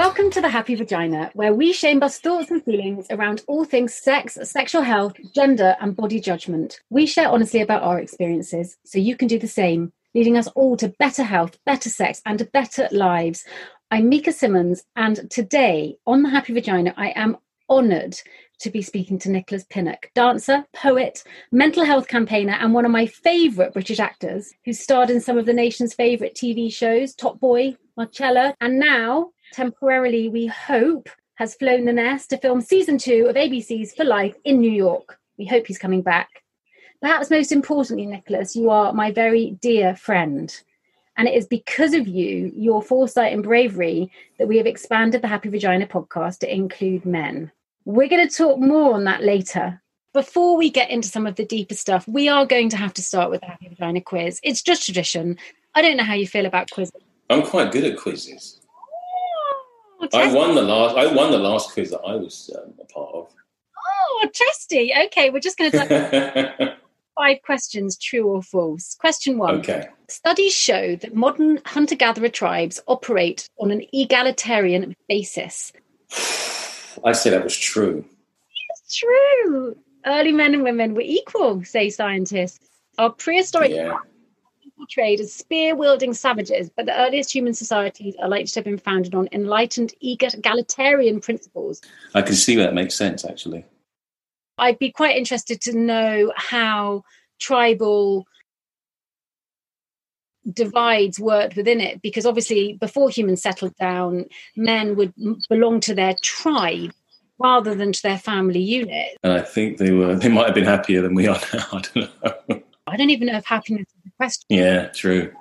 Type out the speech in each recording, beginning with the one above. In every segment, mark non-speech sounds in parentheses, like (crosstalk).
Welcome to the Happy Vagina, where we shame bust thoughts and feelings around all things sex, sexual health, gender, and body judgment. We share honestly about our experiences, so you can do the same, leading us all to better health, better sex, and better lives. I'm Mika Simmons, and today on the Happy Vagina, I am honoured to be speaking to Nicholas Pinnock, dancer, poet, mental health campaigner, and one of my favourite British actors who starred in some of the nation's favourite TV shows, Top Boy, Marcella, and now, temporarily, we hope, has flown the nest to film season two of ABC's For Life in New York. We hope he's coming back. Perhaps most importantly, Nicholas, you are my very dear friend. And it is because of you, your foresight and bravery, that we have expanded the Happy Vagina podcast to include men. We're going to talk more on that later. Before we get into some of the deeper stuff, we are going to have to start with the Happy Vagina quiz. It's just tradition. I don't know how you feel about quizzes. I'm quite good at quizzes. Oh, I won the last. I won the last quiz that I was um, a part of. Oh, testy. Okay, we're just going (laughs) to (laughs) five questions, true or false. Question one. okay. Studies show that modern hunter gatherer tribes operate on an egalitarian basis. (sighs) I say that was true. It's true. Early men and women were equal, say scientists. Our prehistoric Yeah. Portrayed as spear wielding savages, but the earliest human societies are likely to have been founded on enlightened egalitarian principles. I can see where that makes sense. Actually. I'd be quite interested to know how tribal divides worked within it because obviously before humans settled down men would belong to their tribe rather than to their family unit And I think they were. They might have been happier than we are now. (laughs) I don't know. i don't even know if happiness question yeah. True.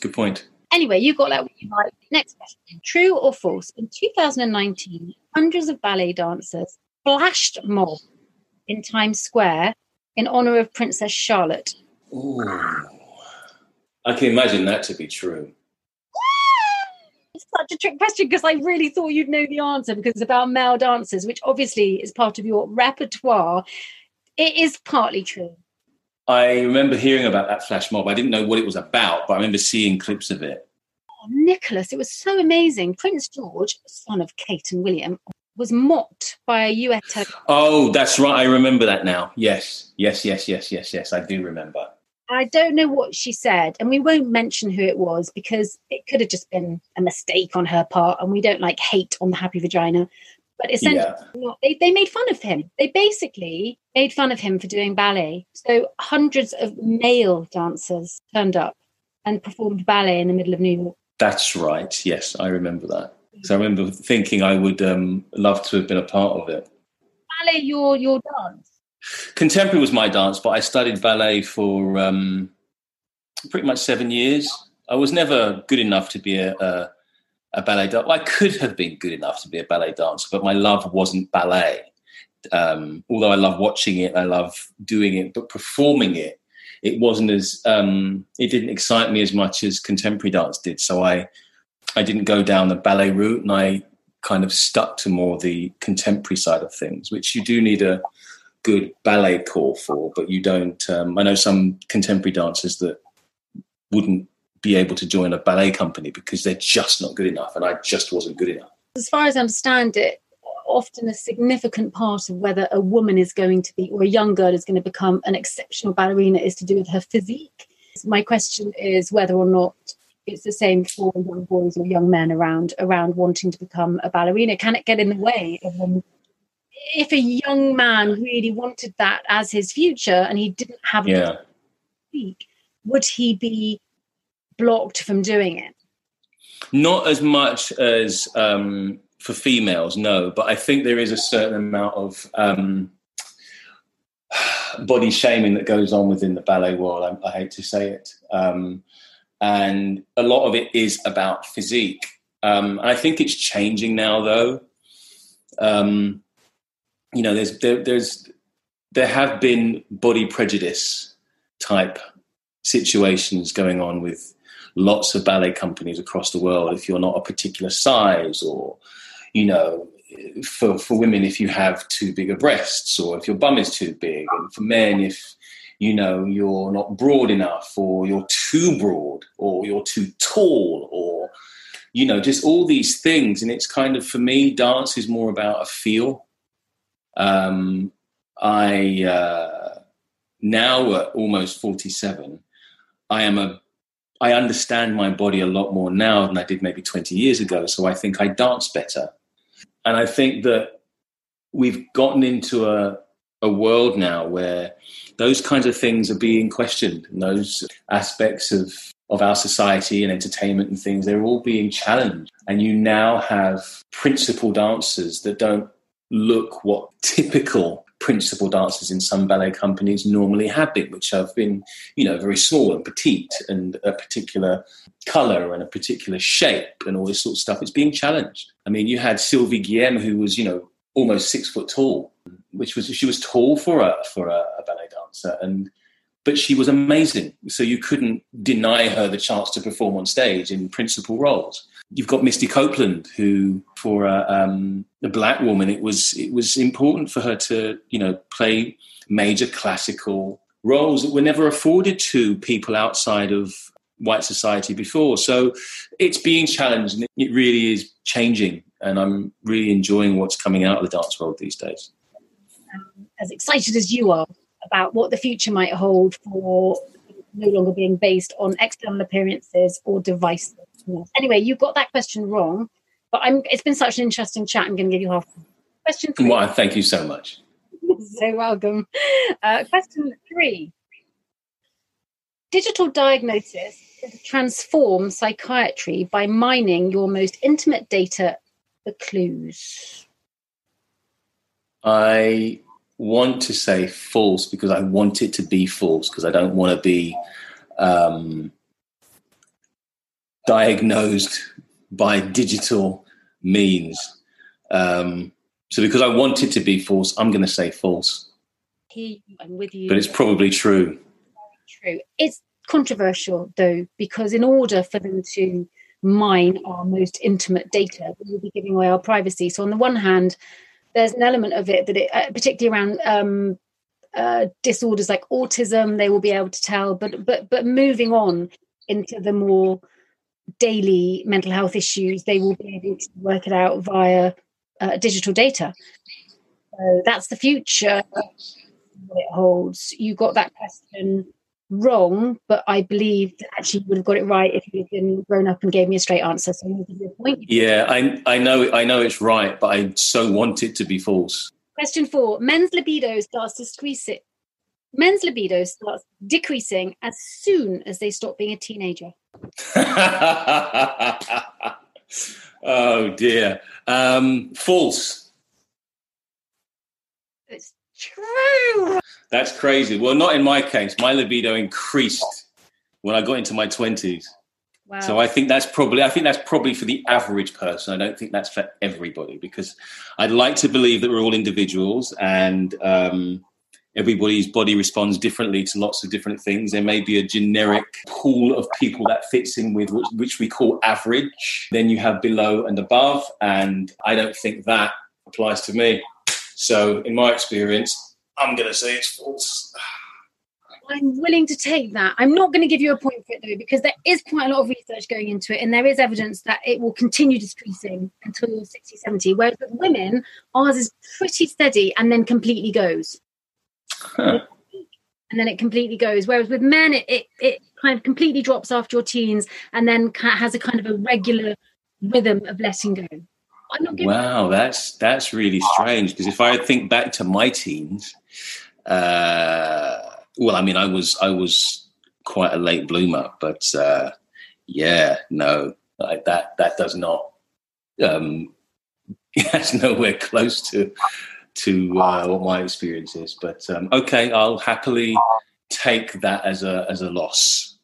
Good point. anyway you got that what you like next question true or false in 2019 hundreds of ballet dancers flashed mob in times square in honor of princess charlotte Ooh. I can imagine that to be true. It's such a trick question because I really thought you'd know the answer because it's about male dancers, which obviously is part of your repertoire. It is partly true. I remember hearing about that flash mob. I didn't know what it was about, but I remember seeing clips of it. Oh, Nicholas, it was so amazing. Prince George, son of Kate and William, was mocked by a US Oh, that's right. I remember that now. Yes, yes, yes, yes, yes, yes. I do remember. I don't know what she said, and we won't mention who it was because it could have just been a mistake on her part, and we don't like hate on the happy vagina. But essentially, Yeah. they, they made fun of him. They basically made fun of him for doing ballet. So hundreds of male dancers turned up and performed ballet in the middle of New York. That's right. Yes, I remember that. So I remember thinking I would um, love to have been a part of it. Ballet, your your dance. Contemporary was my dance, but I studied ballet for um, pretty much seven years. I was never good enough to be a, a, a ballet dancer. I could have been good enough to be a ballet dancer, but my love wasn't ballet. Um, although I love watching it, I love doing it, but performing it, it wasn't as um, it didn't excite me as much as contemporary dance did. So I I didn't go down the ballet route, and I kind of stuck to more the contemporary side of things, which you do need a good ballet core for, but you don't. Um, I know some contemporary dancers that wouldn't be able to join a ballet company because they're just not good enough, and I just wasn't good enough. As far as I understand it, often a significant part of whether a woman is going to be or a young girl is going to become an exceptional ballerina is to do with her physique. My question is whether or not it's the same for young boys or young men around around wanting to become a ballerina. Can it get in the way of them? If a young man really wanted that as his future and he didn't have a Yeah. physique, would he be blocked from doing it? Not as much as um, for females, no, but I think there is a certain amount of um, (sighs) body shaming that goes on within the ballet world. I, I hate to say it. Um, and a lot of it is about physique. Um, I think it's changing now, though. Um, you know, there's there, there's there have been body prejudice type situations going on with lots of ballet companies across the world. If you're not a particular size, or you know, for for women, if you have too big of breasts, or if your bum is too big, and for men, if you know you're not broad enough, or you're too broad, or you're too tall, or you know, just all these things. And it's kind of, for me, dance is more about a feel. Um, I, uh, now at almost 47, I am a, I understand my body a lot more now than I did maybe 20 years ago. So I think I dance better. And I think that we've gotten into a, a world now where those kinds of things are being questioned and those aspects of of our society and entertainment and things, they're all being challenged. And you now have principal dancers that don't look what typical principal dancers in some ballet companies normally have been, which have been, you know, very small and petite and a particular color and a particular shape and all this sort of stuff. It's being challenged. I mean, you had Sylvie Guillem, who was, you know, almost six foot tall, which was she was tall for a for a, a ballet dancer, and but she was amazing. So you couldn't deny her the chance to perform on stage in principal roles. You've got Misty Copeland, who for a, um, a black woman, it was it was important for her to you know play major classical roles that were never afforded to people outside of white society before. So it's being challenged and it really is changing. And I'm really enjoying what's coming out of the dance world these days. Um, as excited as you are about what the future might hold for no longer being based on external appearances or devices. Anyway, you got that question wrong, but I'm, it's been such an interesting chat. I'm going to give you half. Question three. Well, thank you so much. (laughs) so welcome. Uh, question three. Digital diagnosis transform psychiatry by mining your most intimate data for clues. I want to say false because I want it to be false because I don't want to be um, diagnosed by digital means. Um, so because I want it to be false, I'm going to say false. I'm with you. But it's probably true. True. It's controversial though because in order for them to mine our most intimate data, we will be giving away our privacy. So on the one hand, there's an element of it that it, uh, particularly around um, uh, disorders like autism, they will be able to tell. But but but moving on into the more daily mental health issues, they will be able to work it out via uh, digital data. So that's the future. It holds. You got that question wrong, but I believe that actually you would have got it right if you had been grown up and gave me a straight answer. So you give you a point. Yeah, I I know I know it's right, but I so want it to be false. Question four: Men's libido starts to squeeze it. Men's libido starts decreasing as soon as they stop being a teenager. (laughs) oh dear. Um, false. It's true. That's crazy. Well, not in my case. My libido increased when I got into my twenties. Wow. So I think that's probably I think that's probably for the average person. I don't think that's for everybody because I'd like to believe that we're all individuals and um, everybody's body responds differently to lots of different things. There may be a generic pool of people that fits in with which, which we call average. Then you have below and above, and I don't think that applies to me. So in my experience, I'm going to say it's false. I'm willing to take that. I'm not going to give you a point for it though, because there is quite a lot of research going into it, and there is evidence that it will continue decreasing until you're 60, 70. Whereas with women, ours is pretty steady and then completely goes. Huh. And then it completely goes. Whereas with men, it, it, it kind of completely drops after your teens and then has a kind of a regular rhythm of letting go. Wow, that's that's really strange because if I think back to my teens, uh, well, I mean, I was I was quite a late bloomer, but uh, yeah, no, like that that does not um, (laughs) that's nowhere close to to uh, what my experience is. But um, okay, I'll happily take that as a as a loss.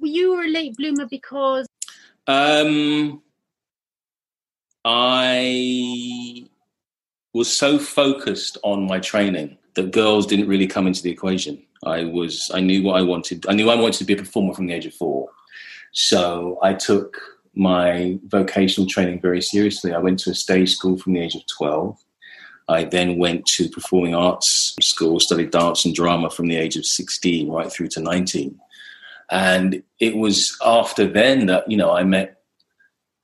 Were you were a late bloomer because? Um, I was so focused on my training that girls didn't really come into the equation. I was I knew what I wanted. I knew I wanted to be a performer from the age of four. So I took my vocational training very seriously. I went to a stage school from the age of 12. I then went to performing arts school, studied dance and drama from the age of 16 right through to 19. And it was after then that, you know, I met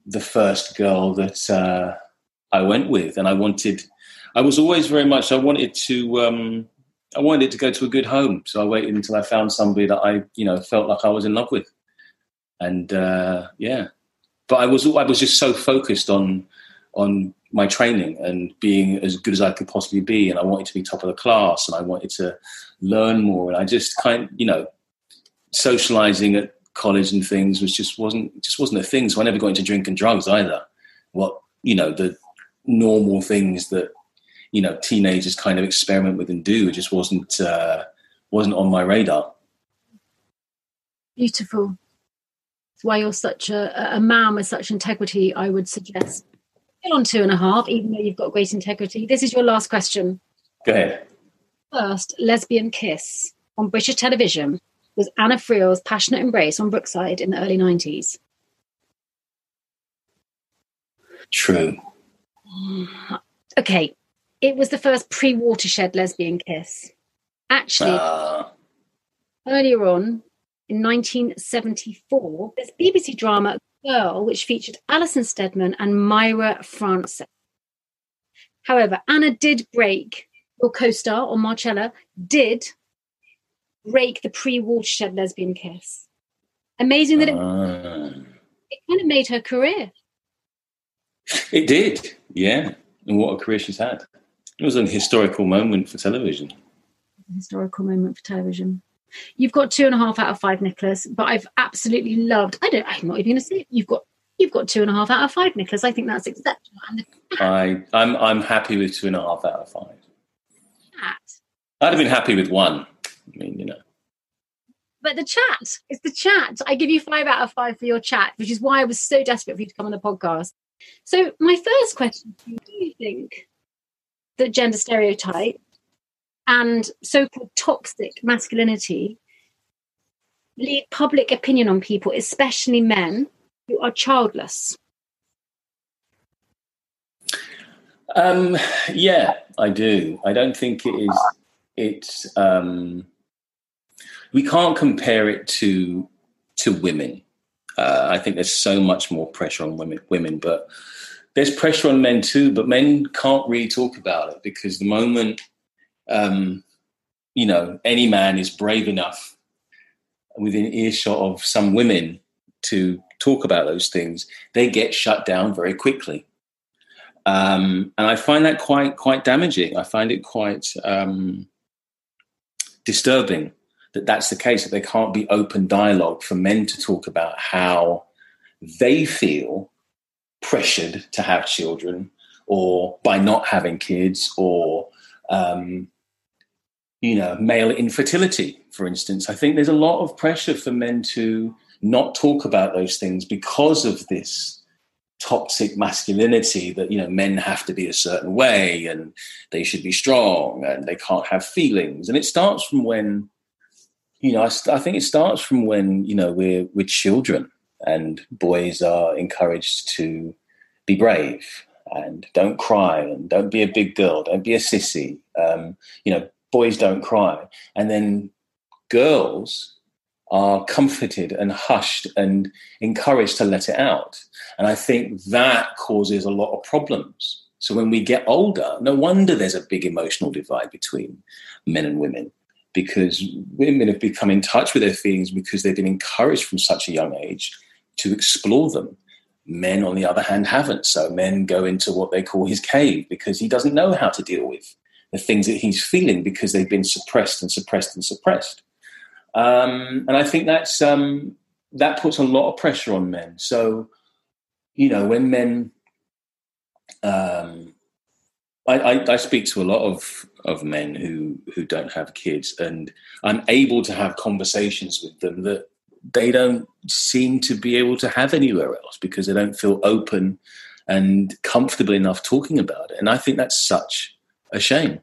the first girl that uh, I went with, and I wanted. I was always very much. I wanted to. Um, I wanted to go to a good home, so I waited until I found somebody that I, you know, felt like I was in love with, and uh, yeah. But I was I was just so focused on on my training and being as good as I could possibly be, and I wanted to be top of the class, and I wanted to learn more, and I just kind, you know, socializing at college and things was just wasn't just wasn't a thing. So I never got into drink and drugs either. What you know the normal things that you know teenagers kind of experiment with and do. It just wasn't uh, wasn't on my radar. Beautiful. That's why you're such a, a man with such integrity. I would suggest still on two and a half, even though you've got great integrity. This is your last question. Go ahead. First, lesbian kiss on British television was Anna Friel's passionate embrace on Brookside in the early 90s. True. Okay, it was the first pre watershed lesbian kiss. Actually, uh. earlier on in 1974, this BBC drama Girl, which featured Alison Steadman and Myra Frances. However, Anna did break, or co star or Marcella did break the pre watershed lesbian kiss. Amazing that it, uh. it kind of made her career. It did, yeah. And what a career she's had. It was an historical moment for television. Historical moment for television. You've got two and a half out of five, Nicholas. But I've absolutely loved. I don't. I'm not even going to say it. You've got. You've got two and a half out of five, Nicholas. I think that's exceptional. I, I'm. I'm happy with two and a half out of five. Chat. I'd have been happy with one. I mean, you know. But the chat, it's the chat. I give you five out of five for your chat, which is why I was so desperate for you to come on the podcast. So, my first question do you think that gender stereotype and so called toxic masculinity lead public opinion on people, especially men who are childless? Um, yeah, I do. I don't think it is. It's um, we can't compare it to to women. Uh, I think there's so much more pressure on women. Women, but there's pressure on men too. But men can't really talk about it because the moment um, you know, any man is brave enough within earshot of some women to talk about those things, they get shut down very quickly. Um, and I find that quite quite damaging. I find it quite um, disturbing that that's the case. That there can't be open dialogue for men to talk about how they feel pressured to have children, or by not having kids, or um, you know, male infertility, for instance. I think there's a lot of pressure for men to not talk about those things because of this toxic masculinity that you know men have to be a certain way and they should be strong and they can't have feelings and it starts from when you know I, I think it starts from when you know we're we're children and boys are encouraged to be brave and don't cry and don't be a big girl don't be a sissy um, you know boys don't cry. And then girls are comforted and hushed and encouraged to let it out. And I think that causes a lot of problems. So when we get older, no wonder there's a big emotional divide between men and women because women have become in touch with their feelings because they've been encouraged from such a young age to explore them. Men, on the other hand, haven't. So men go into what they call his cave because he doesn't know how to deal with the things that he's feeling because they've been suppressed and suppressed and suppressed. Um, and I think that's um, that puts a lot of pressure on men. So, you know, when men, um, I, I, I, speak to a lot of of men who who don't have kids, and I'm able to have conversations with them that they don't seem to be able to have anywhere else because they don't feel open and comfortable enough talking about it. And I think that's such a shame.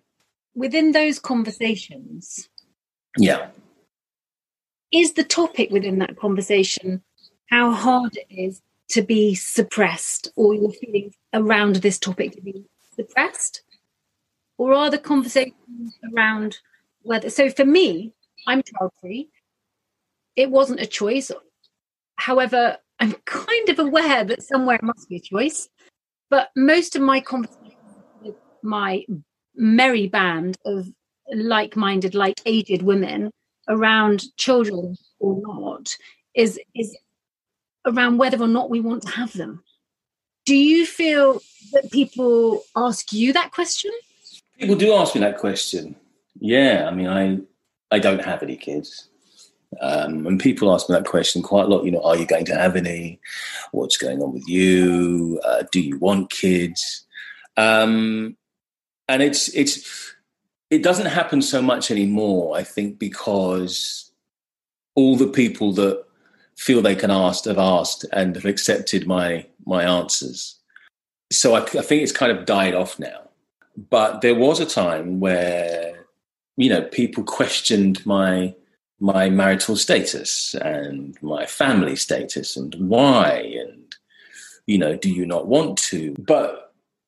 Within those conversations, yeah, is the topic within that conversation how hard it is to be suppressed or your feelings around this topic to be suppressed? Or are the conversations around whether so for me, I'm child free. It wasn't a choice. However, I'm (laughs) kind of aware that somewhere it must be a choice. But most of my conversations with my merry band of like minded, like aged women around children or not is is around whether or not we want to have them. Do you feel that people ask you that question? People do ask me that question. Yeah, I mean, I I don't have any kids. Um, and people ask me that question quite a lot. You know, are you going to have any? What's going on with you? Uh, do you want kids? Um, and it's it's it doesn't happen so much anymore. I think because all the people that feel they can ask have asked and have accepted my my answers. So I, I think it's kind of died off now. But there was a time where you know people questioned my my marital status and my family status and why and you know do you not want to but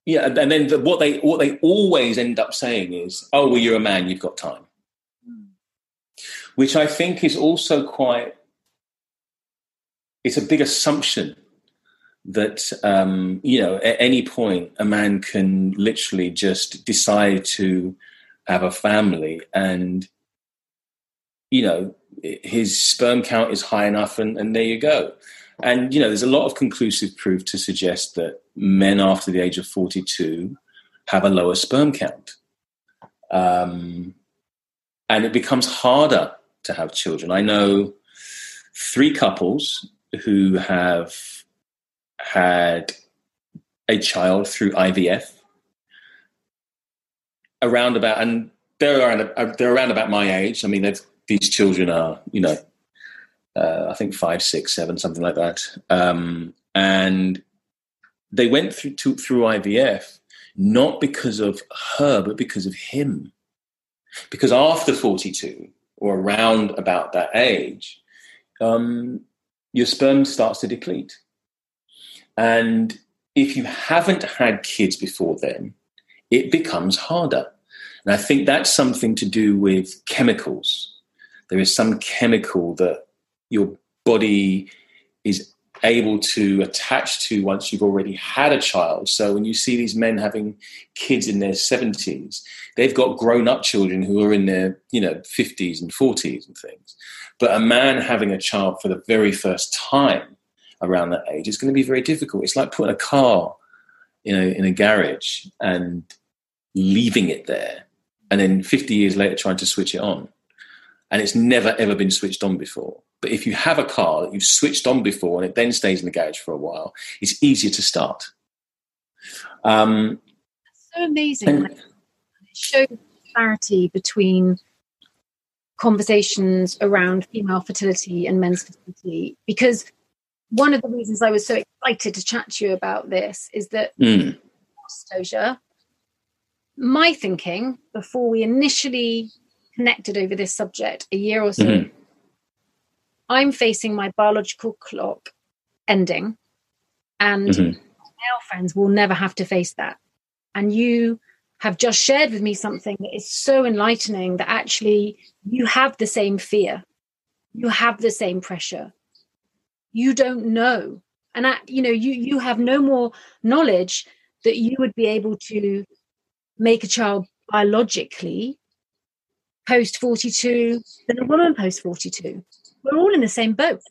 yeah and then the, what they what they always end up saying is oh well you're a man you've got time. Which i think is also quite it's a big assumption that um, you know at any point a man can literally just decide to have a family and you know his sperm count is high enough and, and there you go and you know there's a lot of conclusive proof to suggest that men after the age of 42 have a lower sperm count. Um, and it becomes harder to have children. I know three couples who have had a child through ivf around about and they're around, they're around about my age. I mean these children are, you know, uh, I think five, six, seven, something like that. Um, and they went through to, through IVF not because of her, but because of him. Because after 42 or around about that age, um, your sperm starts to deplete. And if you haven't had kids before then, it becomes harder. And I think that's something to do with chemicals there is some chemical that your body is able to attach to once you've already had a child. So when you see these men having kids in their 70s, they've got grown up children who are in their, you know, 50s and 40s and things. But a man having a child for the very first time around that age is going to be very difficult. It's like putting a car in a, in a garage and leaving it there and then 50 years later trying to switch it on and it's never ever been switched on before. But if you have a car that you've switched on before and it then stays in the garage for a while, it's easier to start. Um, so amazing. And, it shows clarity between conversations around female fertility and men's fertility because one of the reasons I was so excited to chat to you about this is that mm. my thinking before we initially connected over this subject a year or so, mm-hmm. I'm facing my biological clock ending, and mm-hmm. male friends will never have to face that. And you have just shared with me something that is so enlightening that actually you have the same fear, you have the same pressure, you don't know, and I, you know you you have no more knowledge that you would be able to make a child biologically post 42 than a woman post 42. We're all in the same boat.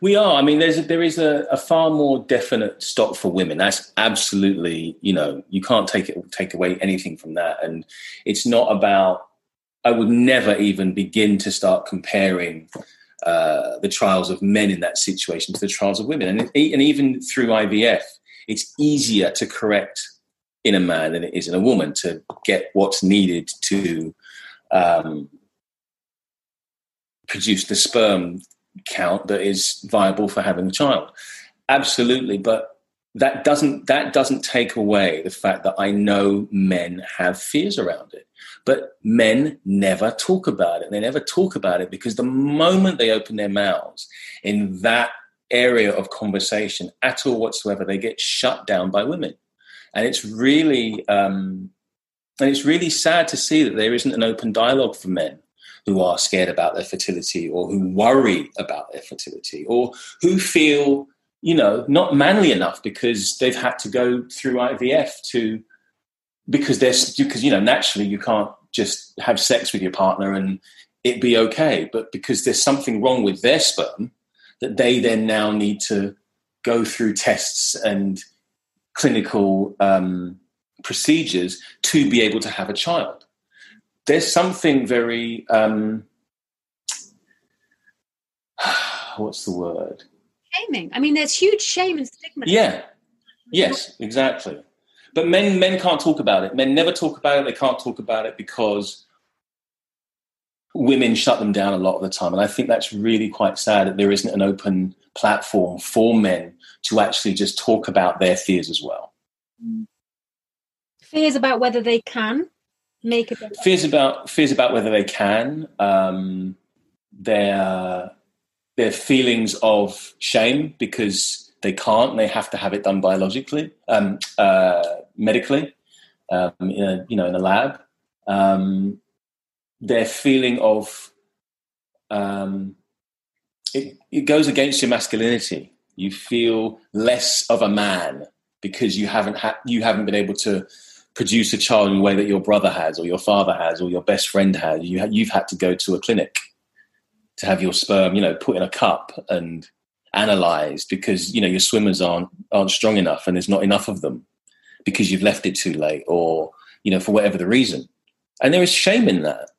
We are. I mean, there's a, there is a, a, far more definite stop for women. That's absolutely, you know, you can't take it take away anything from that. And it's not about. I would never even begin to start comparing uh, the trials of men in that situation to the trials of women. And, and even through IVF, it's easier to correct in a man than it is in a woman to get what's needed to um, produce the sperm count that is viable for having a child. Absolutely, but that doesn't that doesn't take away the fact that I know men have fears around it. But men never talk about it. They never talk about it because the moment they open their mouths in that area of conversation at all whatsoever, they get shut down by women. And it's really um, and it's really sad to see that there isn't an open dialogue for men who are scared about their fertility or who worry about their fertility or who feel, you know, not manly enough because they've had to go through IVF to because there's because you know naturally you can't just have sex with your partner and it be okay, but because there's something wrong with their sperm that they then now need to go through tests and clinical um, procedures to be able to have a child. There's something very um, (sighs) what's the word? Shaming. I mean, there's huge shame and stigma. Yeah. Yes, exactly. But men men can't talk about it. Men never talk about it. They can't talk about it because women shut them down a lot of the time. And I think that's really quite sad that there isn't an open platform for men to actually just talk about their fears as well. Fears about whether they can make. Fears about fears about whether they can. Um, their their feelings of shame because they can't. They have to have it done biologically, um, uh, medically, um, in a, you know, in a lab. Um, their feeling of um, it, it goes against your masculinity. You feel less of a man because you haven't had you haven't been able to produce a child in a way that your brother has or your father has or your best friend has. You ha- you've had to go to a clinic to have your sperm, you know, put in a cup and analyzed because you know your swimmers aren't aren't strong enough and there's not enough of them because you've left it too late or you know for whatever the reason. And there is shame in that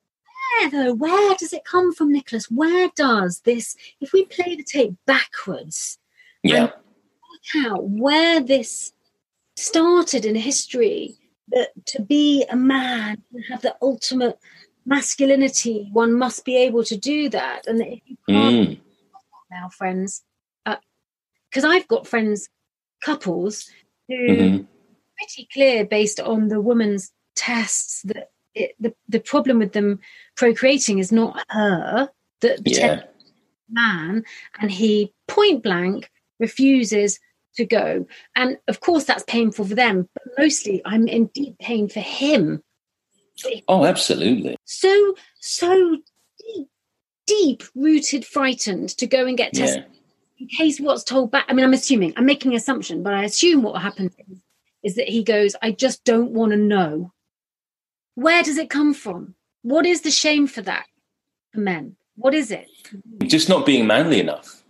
where though? Where does it come from, Nicholas? Where does this? If we play the tape backwards, yeah, work out where this started in history, that to be a man and have the ultimate masculinity, one must be able to do that, and if you can't mm. now, friends, because uh, I've got friends, couples who. Mm-hmm. Pretty clear based on the woman's tests that it, the the problem with them procreating is not her, the yeah. man, and he point blank refuses to go. And of course, that's painful for them, but mostly I'm in deep pain for him. Oh, absolutely. So, so deep, deep rooted, frightened to go and get tested yeah. in case what's told back. I mean, I'm assuming, I'm making an assumption, but I assume what happens is, is that he goes, I just don't want to know. Where does it come from? What is the shame for that for men? What is it? Just not being manly enough.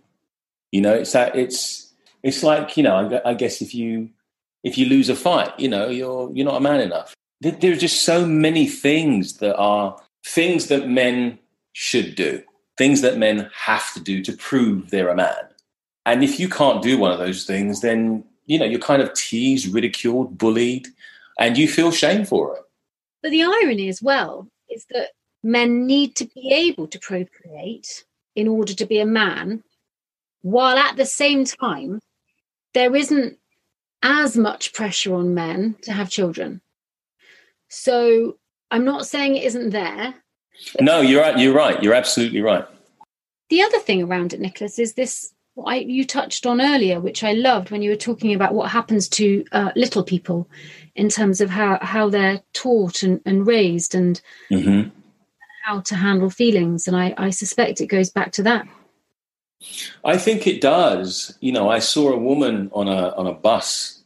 You know, it's that it's it's like you know. I, guess if you if you lose a fight, you know, you're you're not a man enough. There, there are just so many things that are things that men should do, things that men have to do to prove they're a man. And if you can't do one of those things, then you know you're kind of teased, ridiculed, bullied, and you feel shame for it. But the irony as well is that men need to be able to procreate in order to be a man, while at the same time, there isn't as much pressure on men to have children. So I'm not saying it isn't there. No, you're right. You're right. You're absolutely right. The other thing around it, Nicholas, is this what I, you touched on earlier, which I loved when you were talking about what happens to uh, little people in terms of how, how they're taught and, and raised and mm-hmm. how to handle feelings. And I, I suspect it goes back to that. I think it does. You know, I saw a woman on a on a bus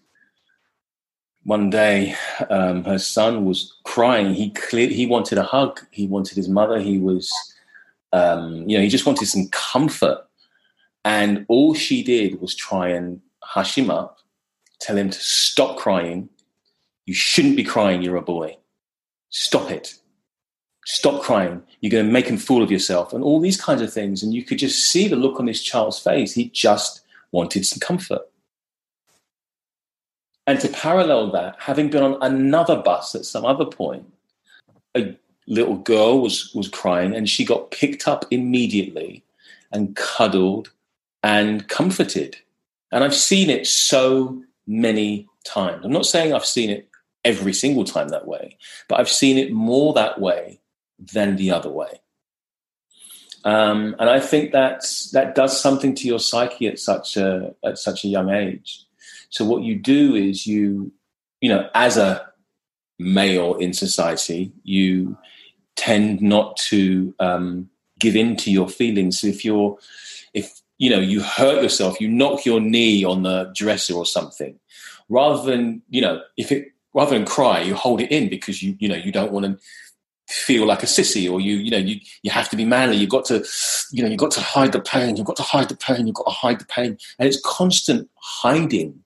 one day. Um, her son was crying. He clear, he wanted a hug. He wanted his mother. He was, um, you know, he just wanted some comfort. And all she did was try and hush him up, tell him to stop crying, you shouldn't be crying, you're a boy. Stop it. Stop crying. You're going to make a fool of yourself, and all these kinds of things. And you could just see the look on this child's face. He just wanted some comfort. And to parallel that, having been on another bus at some other point, a little girl was, was crying and she got picked up immediately and cuddled and comforted. And I've seen it so many times. I'm not saying I've seen it every single time that way, but I've seen it more that way than the other way. Um, and I think that's that does something to your psyche at such a at such a young age. So what you do is you, you know, as a male in society, you tend not to um, give in to your feelings. So If you're, if you know, you hurt yourself, you knock your knee on the dresser or something, rather than you know, if it rather than cry, you hold it in because you you know you don't want to feel like a sissy or you you know you you have to be manly. You've got to you know you've got to hide the pain. You've got to hide the pain. You've got to hide the pain. And it's constant hiding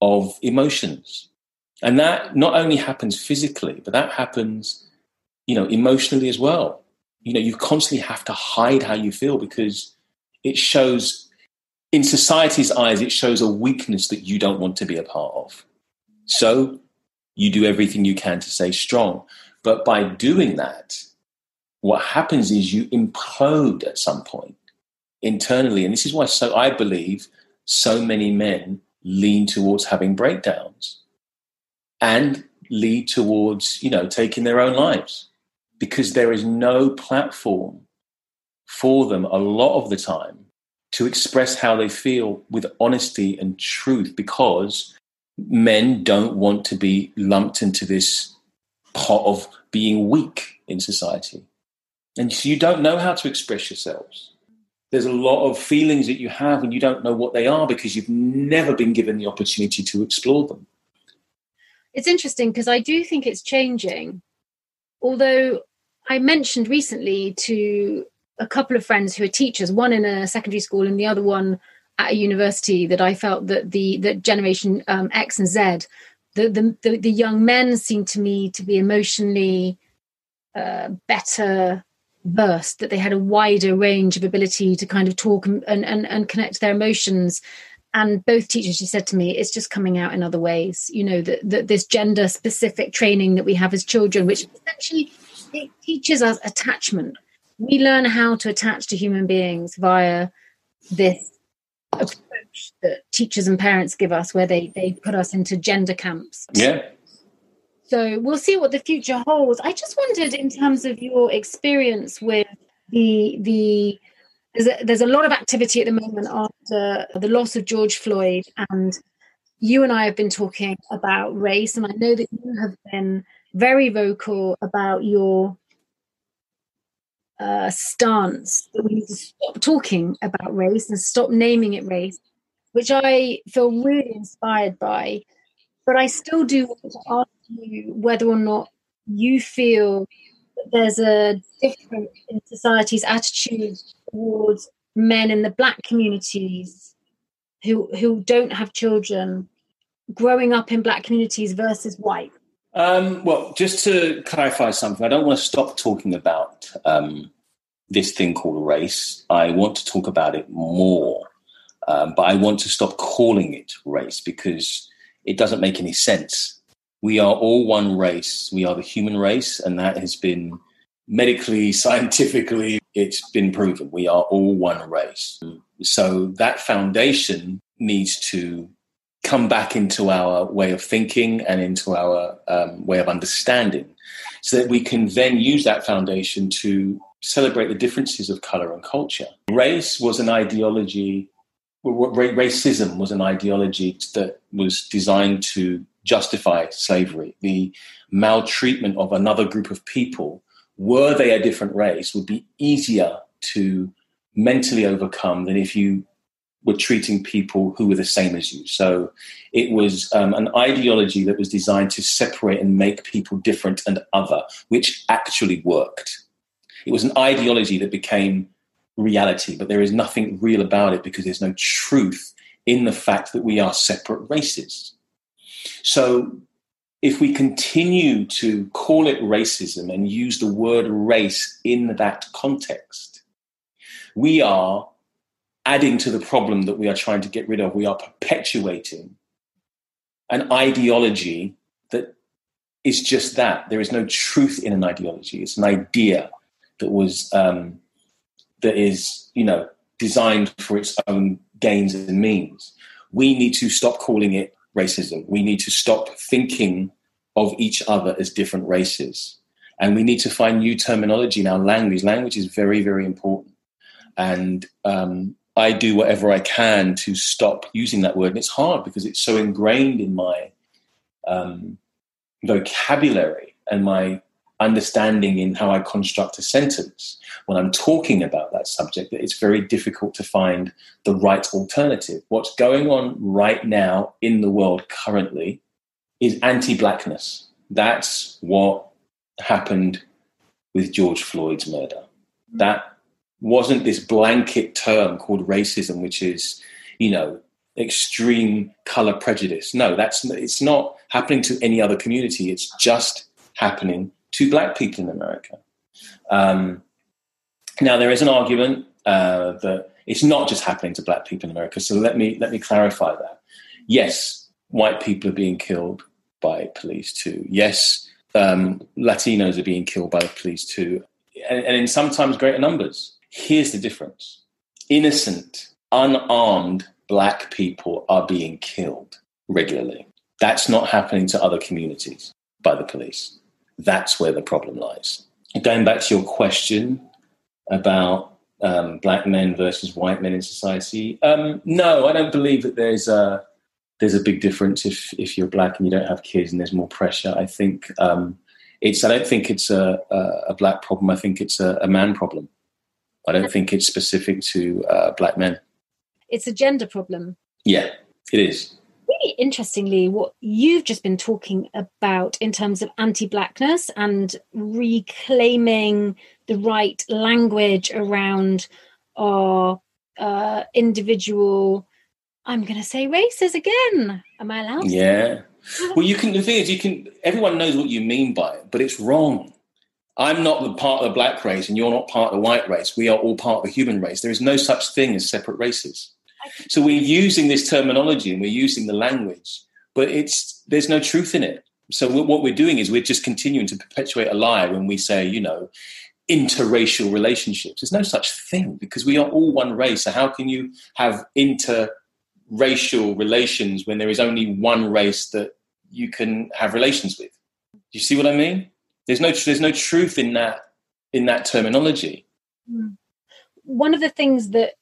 of emotions. And that not only happens physically but that happens you know emotionally as well. You know you constantly have to hide how you feel because it shows in society's eyes it shows a weakness that you don't want to be a part of. So you do everything you can to stay strong but by doing that, what happens is you implode at some point internally. And this is why so I believe so many men lean towards having breakdowns and lead towards, you know, taking their own lives. Because there is no platform for them a lot of the time to express how they feel with honesty and truth because men don't want to be lumped into this pot of being weak in society. And so you don't know how to express yourselves. There's a lot of feelings that you have and you don't know what they are because you've never been given the opportunity to explore them. It's interesting because I do think it's changing. Although I mentioned recently to a couple of friends who are teachers, one in a secondary school and the other one at a university, that I felt that the that generation um, X and Z the, the, the, the young men seemed to me to be emotionally uh, better versed, that they had a wider range of ability to kind of talk and, and, and connect their emotions. And both teachers, she said to me, it's just coming out in other ways. You know, that, that this gender specific training that we have as children, which essentially it teaches us attachment. We learn how to attach to human beings via this that teachers and parents give us where they they put us into gender camps. Yeah. So we'll see what the future holds. I just wondered in terms of your experience with the the there's a, there's a lot of activity at the moment after the loss of george floyd and you and i have been talking about race and i know that you have been very vocal about your uh, stance that we need to stop talking about race and stop naming it race, which I feel really inspired by. But I still do want to ask you whether or not you feel that there's a difference in society's attitude towards men in the black communities who who don't have children growing up in black communities versus white um, well, just to clarify something, I don't want to stop talking about um, this thing called race. I want to talk about it more, um, but I want to stop calling it race because it doesn't make any sense. We are all one race. We are the human race, and that has been medically, (laughs) scientifically, it's been proven. We are all one race. So that foundation needs to come back into our way of thinking and into our um, way of understanding so that we can then use that foundation to celebrate the differences of color and culture. Race was an ideology, racism was an ideology that was designed to justify slavery. The maltreatment of another group of people, were they a different race, would be easier to mentally overcome than if you were treating people who were the same as you. So it was um, an ideology that was designed to separate and make people different and other, which actually worked. It was an ideology that became reality, but there is nothing real about it because there's no truth in the fact that we are separate races. So if we continue to call it racism and use the word race in that context, we are adding to the problem that we are trying to get rid of. We are perpetuating an ideology that is just that. There is no truth in an ideology. It's an idea that was um, that is, you know, designed for its own gains and means. We need to stop calling it racism. We need to stop thinking of each other as different races. And we need to find new terminology in our language. Language is very, very important. And um, I do whatever I can to stop using that word. And it's hard because it's so ingrained in my um, vocabulary and my understanding in how I construct a sentence when I'm talking about that subject that it's very difficult to find the right alternative. What's going on right now in the world currently is anti blackness. That's what happened with George Floyd's murder. That wasn't this blanket term called racism, which is, you know, extreme color prejudice. No, that's it's not happening to any other community. It's just happening to black people in America. Um, now, there is an argument uh, that it's not just happening to black people in America. So let me let me clarify that. Yes, white people are being killed by police too. Yes, um, Latinos are being killed by the police too, and, and in sometimes greater numbers. Here's the difference: innocent, unarmed black people are being killed regularly. That's not happening to other communities by the police. That's where the problem lies. Going back to your question about um, black men versus white men in society, um, no, I don't believe that there's a there's a big difference if if you're black and you don't have kids and there's more pressure. I think um, it's I don't think it's a, a, a, black problem. I think it's a, a, man problem. I don't think it's specific to uh, black men. It's a gender problem. Yeah, it is really interestingly, what you've just been talking about in terms of anti blackness and reclaiming the right language around our uh, individual, I'm going to say races again. Am I allowed? Yeah. Well, you can, the thing is, you can, everyone knows what you mean by it, but it's wrong. I'm not the part of the black race and you're not part of the white race. We are all part of the human race. There is no such thing as separate races. So we're using this terminology and we're using the language, but it's there's no truth in it. So what we're doing is we're just continuing to perpetuate a lie when we say, you know, interracial relationships. There's no such thing because we are all one race. So how can you have interracial relations when there is only one race that you can have relations with? Do you see what I mean? There's no there's no truth in that in that terminology. Hmm. One of the things that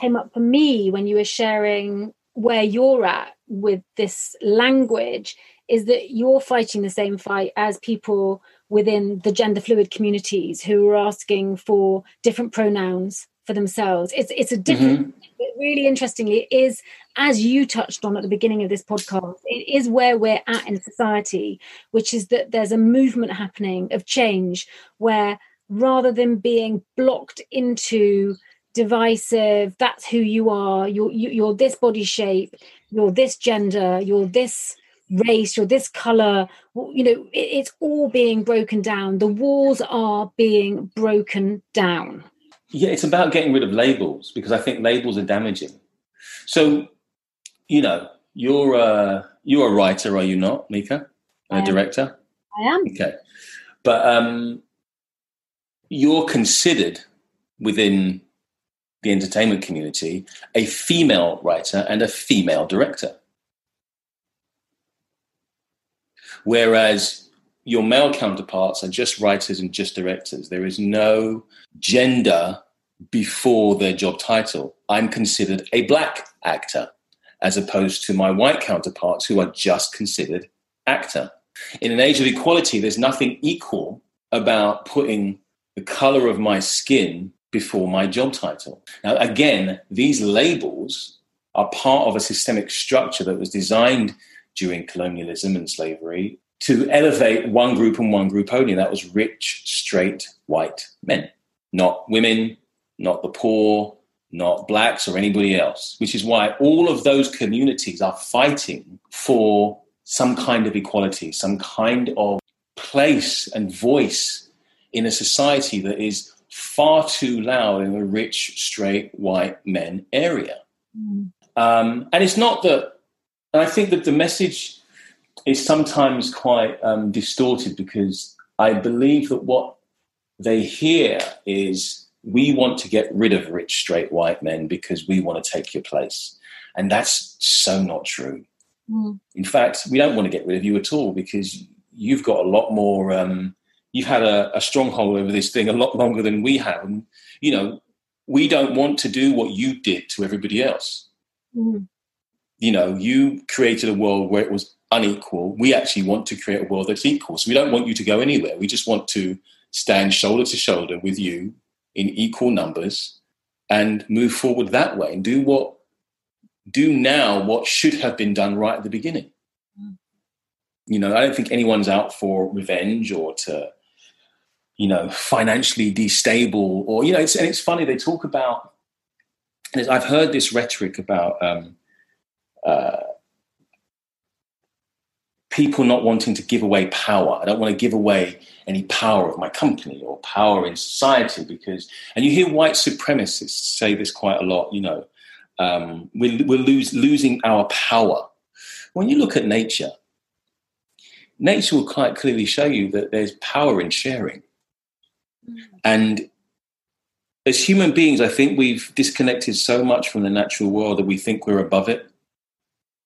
came up for me when you were sharing where you're at with this language is that you're fighting the same fight as people within the gender fluid communities who are asking for different pronouns for themselves. It's it's a different mm-hmm. really interestingly it is as you touched on at the beginning of this podcast, it is where we're at in society, which is that there's a movement happening of change where rather than being blocked into divisive that's who you are you're you're this body shape you're this gender you're this race you're this color. You know it's all being broken down. The walls are being broken down. Yeah it's about getting rid of labels because i think labels are damaging. So you know you're a you're a writer are you not mika? A director? I am. Okay. But um you're considered within the entertainment community a female writer and a female director. Whereas your male counterparts are just writers and just directors. There is no gender before their job title. I'm considered a black actor, as opposed to my white counterparts who are just considered actor. In an age of equality, there's nothing equal about putting the color of my skin before my job title. Now, again, these labels are part of a systemic structure that was designed during colonialism and slavery to elevate one group and one group only. That was rich, straight, white men, not women, not the poor, not blacks or anybody else, which is why all of those communities are fighting for some kind of equality, some kind of place and voice in a society that is far too loud in the rich, straight, white men area. Mm. Um, and it's not that, and I think that the message is sometimes quite um, distorted because I believe that what they hear is we want to get rid of rich, straight white men because we want to take your place. And that's so not true. Mm. In fact, we don't want to get rid of you at all because you've got a lot more um, you've had a, a stronghold over this thing a lot longer than we have. And, you know, we don't want to do what you did to everybody else. Mm. You know, you created a world where it was unequal. We actually want to create a world that's equal. So we don't want you to go anywhere. We just want to stand shoulder to shoulder with you in equal numbers and move forward that way and do what do now what should have been done right at the beginning. Mm. You know, I don't think anyone's out for revenge or to, you know, financially destable or you know. It's, and it's funny they talk about. I've heard this rhetoric about um, uh, people not wanting to give away power. I don't want to give away any power of my company or power in society because, and you hear white supremacists say this quite a lot, you know, um, we're, we're lose, losing our power. When you look at nature, nature will quite clearly show you that there's power in sharing. Mm. And as human beings, I think we've disconnected so much from the natural world that we think we're above it.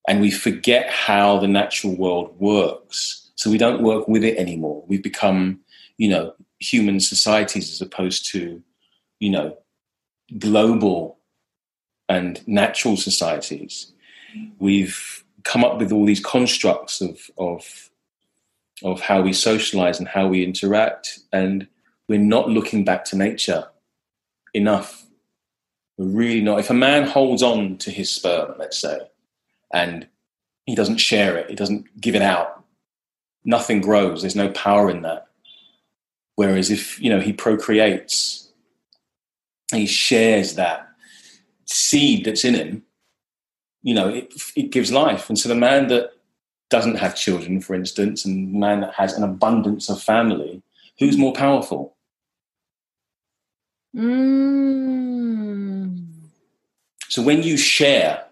And we forget how the natural world works. So we don't work with it anymore. We've become, you know, human societies as opposed to, you know, global and natural societies. We've come up with all these constructs of, of, of how we socialize and how we interact, and we're not looking back to nature enough. We're really not. If a man holds on to his sperm, let's say, and he doesn't share it, he doesn't give it out, nothing grows. There's no power in that. Whereas if you know he procreates, he shares that seed that's in him, you know, it, it gives life. And so the man that doesn't have children, for instance, and the man that has an abundance of family, who's more powerful? Mm. So when you share,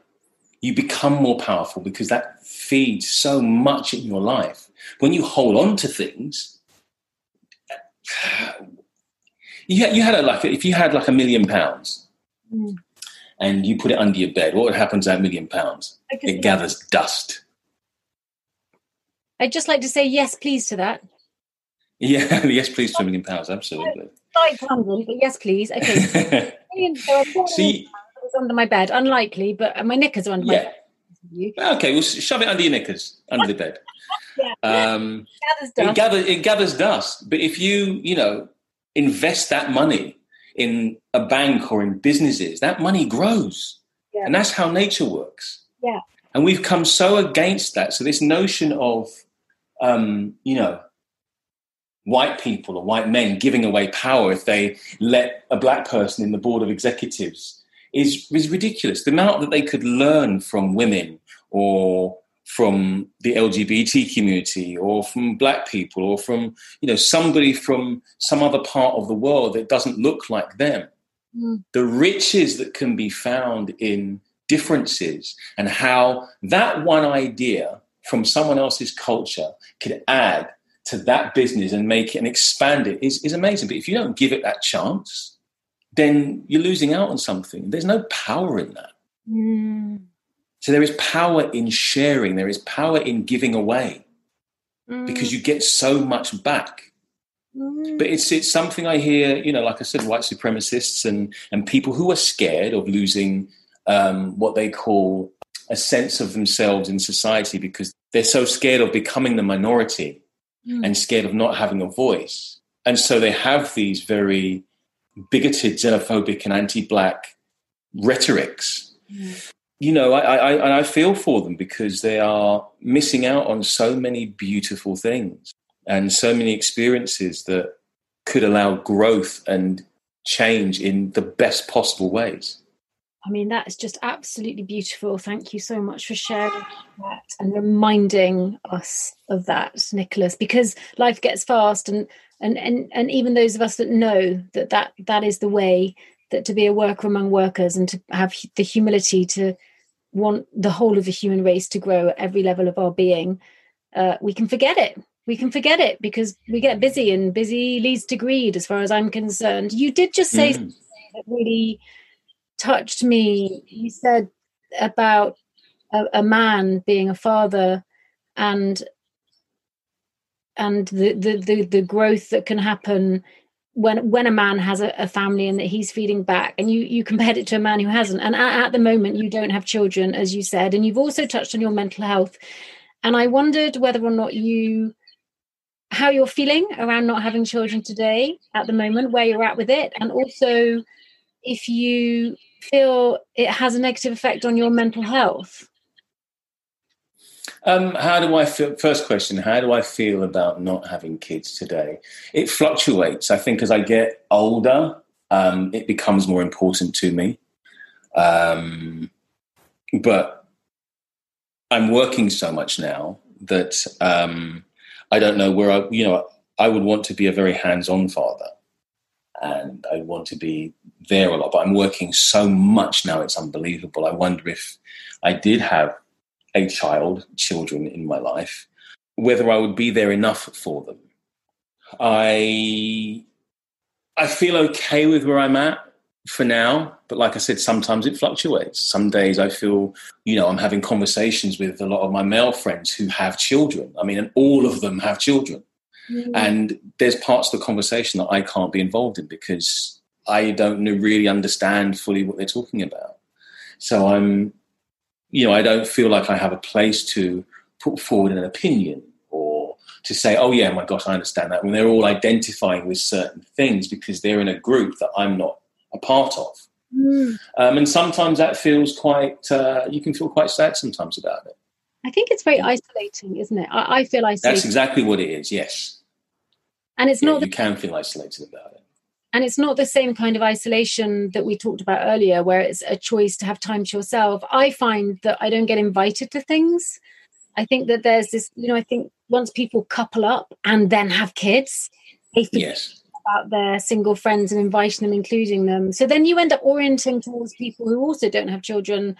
you become more powerful because that feeds so much in your life. When you hold on to things, you had, you had a, like if you had like a million pounds, mm and you put it under your bed, what would happen to that million pounds? It gathers dust. I'd just like to say yes, please to that. Yeah, (laughs) yes, please to a million pounds, absolutely. Slight tangent, but yes, please. Okay. (laughs) See, under my bed. Unlikely, but my knickers are under yeah. my bed. Okay, well, shove it under your knickers, under the bed. (laughs) yeah. Um, it, gathers dust. It, it gathers dust. But if you, you know, invest that money in a bank or in businesses, that money grows. Yeah. And that's how nature works. Yeah. And we've come so against that. So this notion of, um, you know, white people or white men giving away power if they let a black person in the board of executives is, is ridiculous. The amount that they could learn from women or from the LGBT community or from black people or from you know somebody from some other part of the world that doesn't look like them mm. the riches that can be found in differences and how that one idea from someone else's culture could add to that business and make it and expand it is, is amazing but if you don't give it that chance then you're losing out on something there's no power in that mm. So there is power in sharing, there is power in giving away mm. because you get so much back. Mm. But it's it's something I hear, you know, like I said, white supremacists and and people who are scared of losing um, what they call a sense of themselves in society because they're so scared of becoming the minority mm. and scared of not having a voice. And so they have these very bigoted, xenophobic, and anti-black rhetorics. Mm you know, I, I, I feel for them because they are missing out on so many beautiful things and so many experiences that could allow growth and change in the best possible ways. I mean, that is just absolutely beautiful. Thank you so much for sharing that and reminding us of that, Nicholas, because life gets fast and and and, and even those of us that know that, that that is the way that to be a worker among workers and to have the humility to want the whole of the human race to grow at every level of our being, uh, we can forget it. We can forget it because we get busy, and busy leads to greed, as far as I'm concerned. You did just say mm. that really touched me. You said about a, a man being a father and and the, the the the growth that can happen when when a man has a, a, family and that he's feeding back. And you you compared it to a man who hasn't. And at, at, the moment you don't have children as you said. And you've also touched on your mental health. And I wondered whether or not you, how you're feeling around not having children today at the moment, where you're at with it, and also if you feel it has a negative effect on your mental health. Um, how do I feel? First question: How do I feel about not having kids today? It fluctuates. I think as I get older, um, it becomes more important to me. Um, but I'm working so much now that um, I don't know where I. You know, I would want to be a very hands-on father, and I want to be there a lot. But I'm working so much now; it's unbelievable. I wonder if I did have a child, children in my life, whether I would be there enough for them. I I feel okay with where I'm at for now, but like I said, sometimes it fluctuates. Some days I feel, you know, I'm having conversations with a lot of my male friends who have children. I mean, and all of them have children. Mm. And there's parts of the conversation that I can't be involved in because I don't really understand fully what they're talking about. So I'm you know, I don't feel like I have a place to put forward an opinion or to say, oh, yeah, my gosh, I understand that. When they're all identifying with certain things because they're in a group that I'm not a part of. Mm. Um, and sometimes that feels quite, uh, you can feel quite sad sometimes about it. I think it's very isolating, isn't it? I, I feel isolated. That's exactly what it is, yes. And it's yeah, not. You can feel isolated about it and it's not the same kind of isolation that we talked about earlier where it's a choice to have time to yourself i find that i don't get invited to things i think that there's this you know i think once people couple up and then have kids they forget yes. about their single friends and inviting them including them so then you end up orienting towards people who also don't have children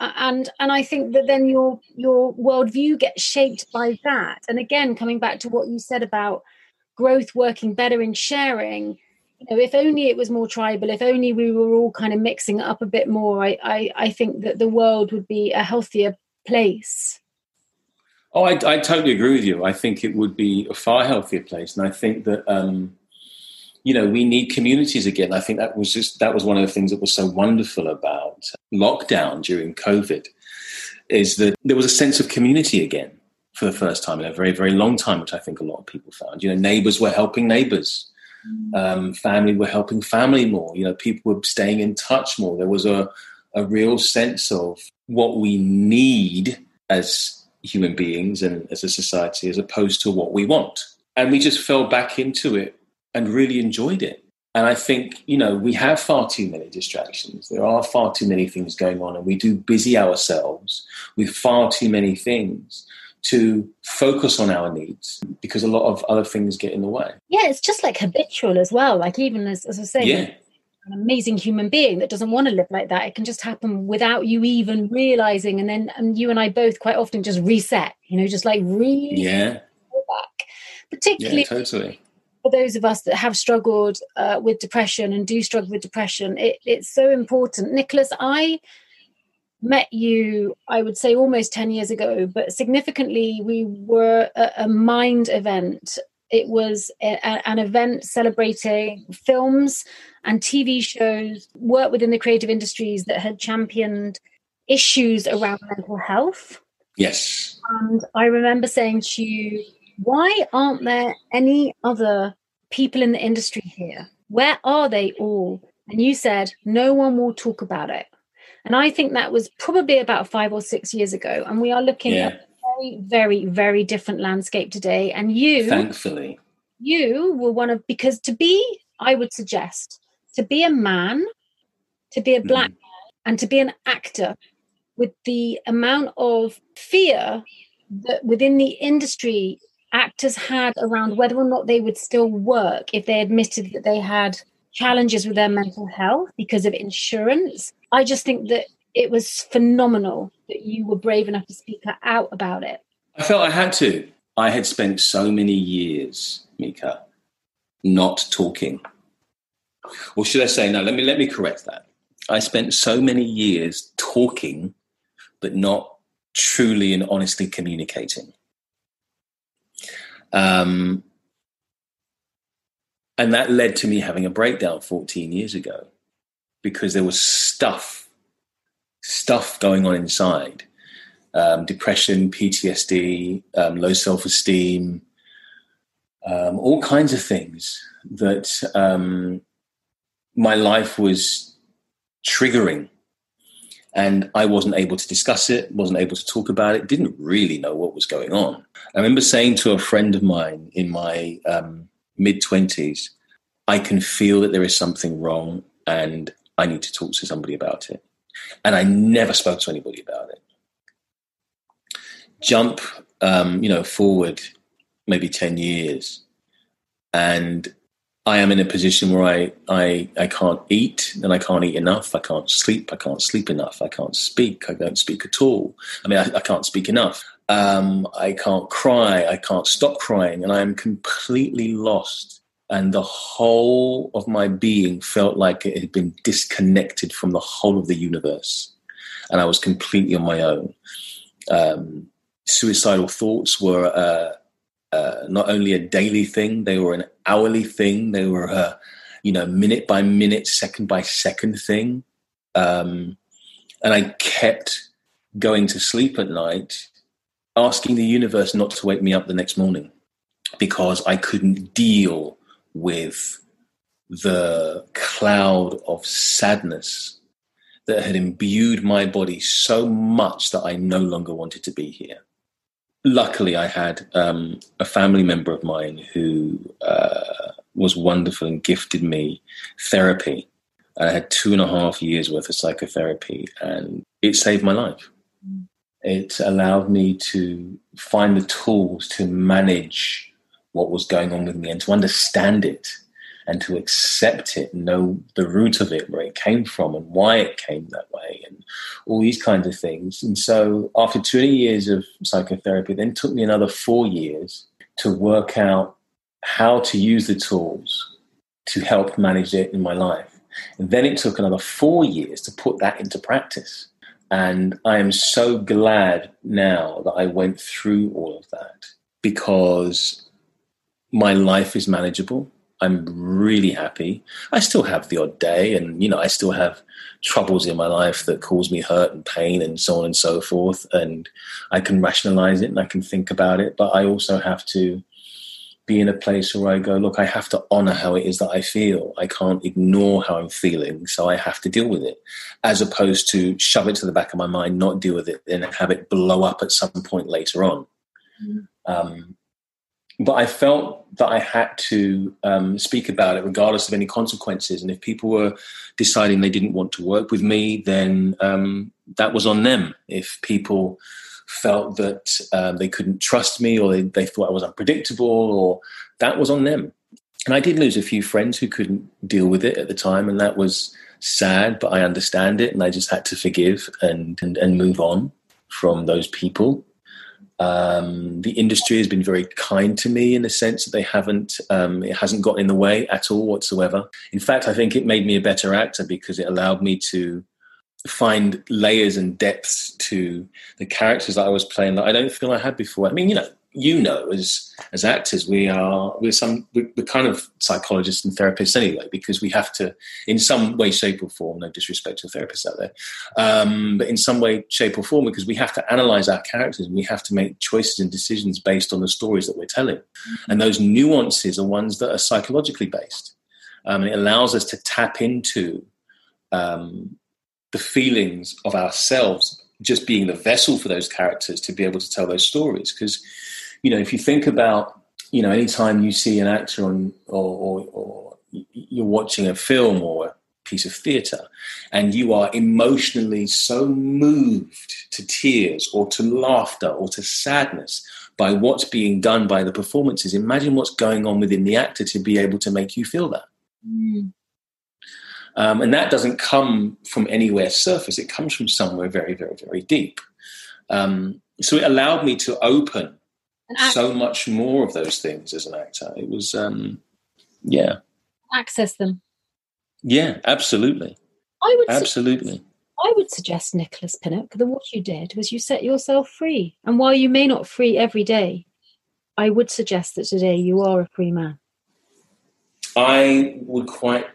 and and i think that then your your worldview gets shaped by that and again coming back to what you said about growth working better in sharing you know, if only it was more tribal, if only we were all kind of mixing up a bit more, I, I, I think that the world would be a healthier place. Oh, I, I, totally agree with you. I think it would be a far healthier place, and I think that um, you know we need communities again. I think that was just that was one of the things that was so wonderful about lockdown during COVID, is that there was a sense of community again for the first time in a very very long time, which I think a lot of people found. You know, neighbors were helping neighbors um, family were helping family more. You know, people were staying in touch more. There was a, a real sense of what we need as human beings and as a society as opposed to what we want. And we just fell back into it and really enjoyed it. And I think, you know, we have far too many distractions. There are far too many things going on, and we do busy ourselves with far too many things to focus on our needs because a lot of other things get in the way. Yeah, it's just like habitual as well. Like even as, as I say, yeah. an amazing human being that doesn't want to live like that. It can just happen without you even realizing. And then and you and I both quite often just reset, you know, just like really yeah. back. Particularly yeah, totally. For those of us that have struggled uh, with depression and do struggle with depression, it, it's so important. Nicholas, I met you, I would say almost 10 years ago, but significantly, we were a, a Mind event. It was a, an event celebrating films and TV shows, work within the creative industries that had championed issues around mental health. Yes. And I remember saying to you, why aren't there any other people in the industry here? Where are they all? And you said, no one will talk about it. And I think that was probably about five or six years ago. And we are looking yeah. at a very, very, very different landscape today. And you, thankfully, you were one of, because to be, I would suggest, to be a man, to be a black mm. man, and to be an actor with the amount of fear that within the industry actors had around whether or not they would still work if they admitted that they had challenges with their mental health because of insurance. I just think that it was phenomenal that you were brave enough to speak out about it. I felt I had to. I had spent so many years, Mika, not talking. Or should I say, no, let me let me correct that. I spent so many years talking, but not truly and honestly communicating. Um, and that led to me having a breakdown 14 years ago because there was stuff, stuff going on inside um, depression, PTSD, um, low self esteem, um, all kinds of things that um, my life was triggering. And I wasn't able to discuss it, wasn't able to talk about it, didn't really know what was going on. I remember saying to a friend of mine in my um, mid 20s, I can feel that there is something wrong and I need to talk to somebody about it. And I never spoke to anybody about it. Jump, um, you know, forward maybe 10 years and I am in a position where I, I, I can't eat and I can't eat enough. I can't sleep. I can't sleep enough. I can't speak. I don't speak at all. I mean, I, I can't speak enough. Um, I can't cry. I can't stop crying. And I am completely lost. And the whole of my being felt like it had been disconnected from the whole of the universe. And I was completely on my own. Um, suicidal thoughts were uh, uh, not only a daily thing, they were an hourly thing, they were a you know minute by minute, second by second thing. Um, and I kept going to sleep at night, asking the universe not to wake me up the next morning because I couldn't deal with the cloud of sadness that had imbued my body so much that I no longer wanted to be here luckily, I had um, a family member of mine who uh, was wonderful and gifted me therapy. I had two and a half years worth of psychotherapy, and it saved my life. It allowed me to find the tools to manage what was going on with me and to understand it and to accept it, and know the root of it, where it came from and why it came that way, and all these kinds of things. And so, after 20 years of psychotherapy, then took me another four years to work out how to use the tools to help manage it in my life. And then it took another four years to put that into practice. And I am so glad now that I went through all of that because my life is manageable. I'm really happy. I still have the odd day, and you know, I still have troubles in my life that cause me hurt and pain, and so on and so forth. And I can rationalize it and I can think about it, but I also have to be in a place where I go, look, I have to honor how it is that I feel. I can't ignore how I'm feeling, so I have to deal with it, as opposed to shove it to the back of my mind, not deal with it, and have it blow up at some point later on. Mm-hmm. Um, but I felt that I had to um, speak about it regardless of any consequences. And if people were deciding they didn't want to work with me, then um, that was on them. If people felt that um, they couldn't trust me or they, they thought I was unpredictable, or that was on them. And I did lose a few friends who couldn't deal with it at the time, and that was sad. But I understand it, and I just had to forgive and and, and move on from those people. Um, the industry has been very kind to me in the sense that they haven't, um, it hasn't gotten in the way at all whatsoever. In fact, I think it made me a better actor because it allowed me to find layers and depths to the characters that I was playing that I don't feel I had before. I mean, you know, you know, as as actors, we are we're some we're kind of psychologists and therapists anyway, because we have to, in some way, shape, or form. No disrespect to therapists out there, um, but in some way, shape, or form, because we have to analyze our characters and we have to make choices and decisions based on the stories that we're telling, mm-hmm. and those nuances are ones that are psychologically based. Um, and it allows us to tap into um, the feelings of ourselves just being the vessel for those characters to be able to tell those stories because you know, if you think about, you know, anytime you see an actor on, or, or, or you're watching a film or a piece of theatre, and you are emotionally so moved to tears or to laughter or to sadness by what's being done by the performances, imagine what's going on within the actor to be able to make you feel that. Mm. Um, and that doesn't come from anywhere surface, it comes from somewhere very, very, very deep. Um, so it allowed me to open so much more of those things as an actor. It was, um, yeah. Access them. Yeah, absolutely. I would absolutely. I would suggest Nicholas Pinnock that what you did was you set yourself free, and while you may not free every day, I would suggest that today you are a free man. I would quite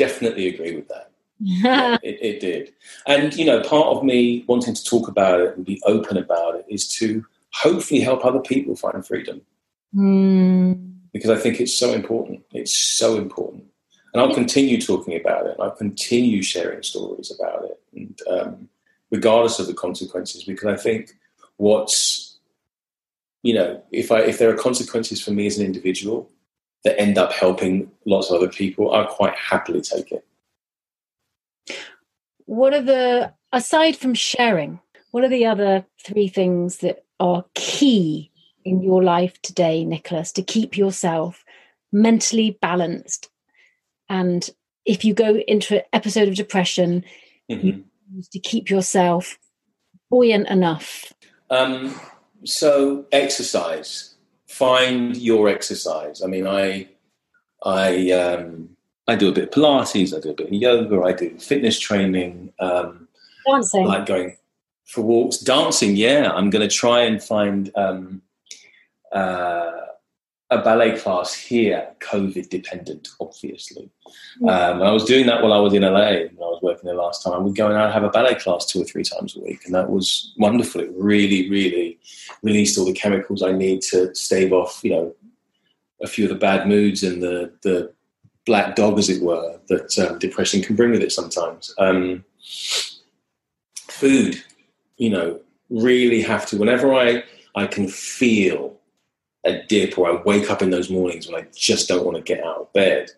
definitely agree with that. (laughs) yeah, it, it did. And, you know, part of me wanting to talk about it and be open about it is to hopefully help other people find freedom. Mm. Because I think it's so important. It's so important. And I'll continue talking about it. I'll continue sharing stories about it, and um, regardless of the consequences, because I think what's, you know, if I if there are consequences for me as an individual that end up helping lots of other people, I'll quite happily take it. What are the aside from sharing what are the other three things that are key in your life today nicholas to keep yourself mentally balanced? And if you go into an episode of depression mm-hmm. to keep yourself buoyant enough. Um, so exercise find your exercise i mean i i um, I do a bit of Pilates, I do a bit of yoga, I do fitness training. Um, dancing. Like going for walks. Dancing, yeah. I'm going to try and find um, uh, a ballet class here, COVID dependent, obviously. Um, I was doing that while I was in LA when I was working there last time. I would go and I'd have a ballet class two or three times a week, and that was wonderful. It really, really released all the chemicals I need to stave off, you know, a few of the bad moods and the the black dog, as it were, that um, depression can bring with it sometimes. Um, food, you know, really have to. Whenever I I can feel a dip, or I wake up in those mornings when I just don't want to get out of bed,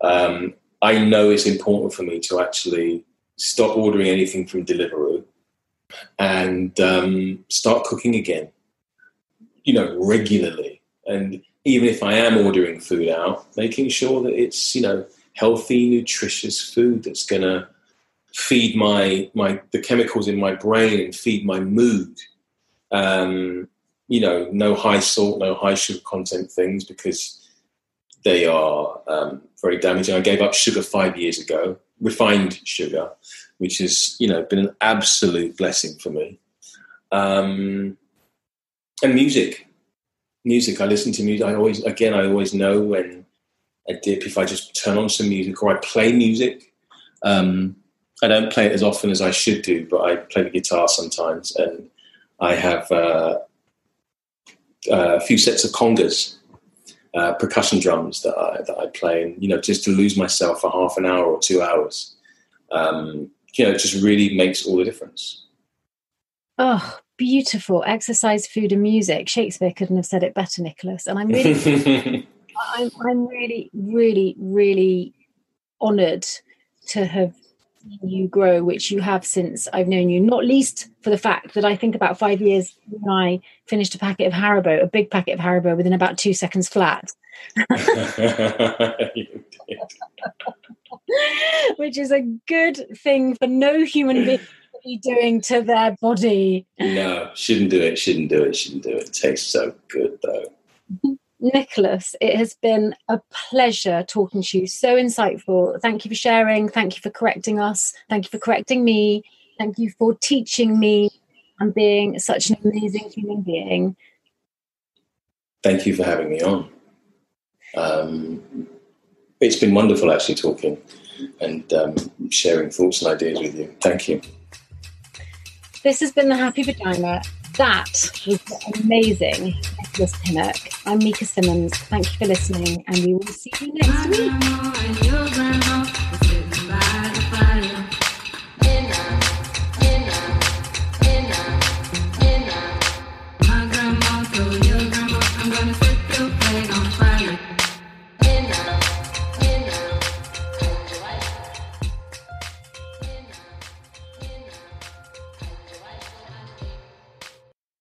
um, I know it's important for me to actually stop ordering anything from Deliveroo and um, start cooking again. You know, regularly and even if I am ordering food out, making sure that it's you know healthy, nutritious food that's going to feed my my the chemicals in my brain and feed my mood. Um, you know, no high salt, no high sugar content things because they are um, very damaging. I gave up sugar five years ago, refined sugar, which has you know been an absolute blessing for me. Um, and music, music. I listen to music. I always, again, I always know when a dip if I just turn on some music or I play music. Um, I don't play it as often as I should do, but I play the guitar sometimes, and I have uh, a few sets of congas, uh, percussion drums that I that I play, and you know, just to lose myself for half an hour or two hours, um, you know, it just really makes all the difference. Oh, beautiful exercise, food, and music. Shakespeare couldn't have said it better, Nicholas. And I'm really, (laughs) I'm, I'm really, really, really honoured to have seen you grow, which you have since I've known you. Not least for the fact that I think about five years when I finished a packet of Haribo, a big packet of Haribo, within about two seconds flat. (laughs) (laughs) which is a good thing for no human being be doing to their body. No, shouldn't do it, shouldn't do it, shouldn't do it. It tastes so good though. (laughs) Nicholas, it has been a pleasure talking to you. So insightful. Thank you for sharing. Thank you for correcting us. Thank you for correcting me. Thank you for teaching me and being such an amazing human being. Thank you for having me on. Um, it's been wonderful actually talking and um, sharing thoughts and ideas with you. Thank you. This has been the Happy Vagina. That was amazing, Nicholas Pinnock. I'm Mika Simmons. Thank you for listening, and we will see you next week.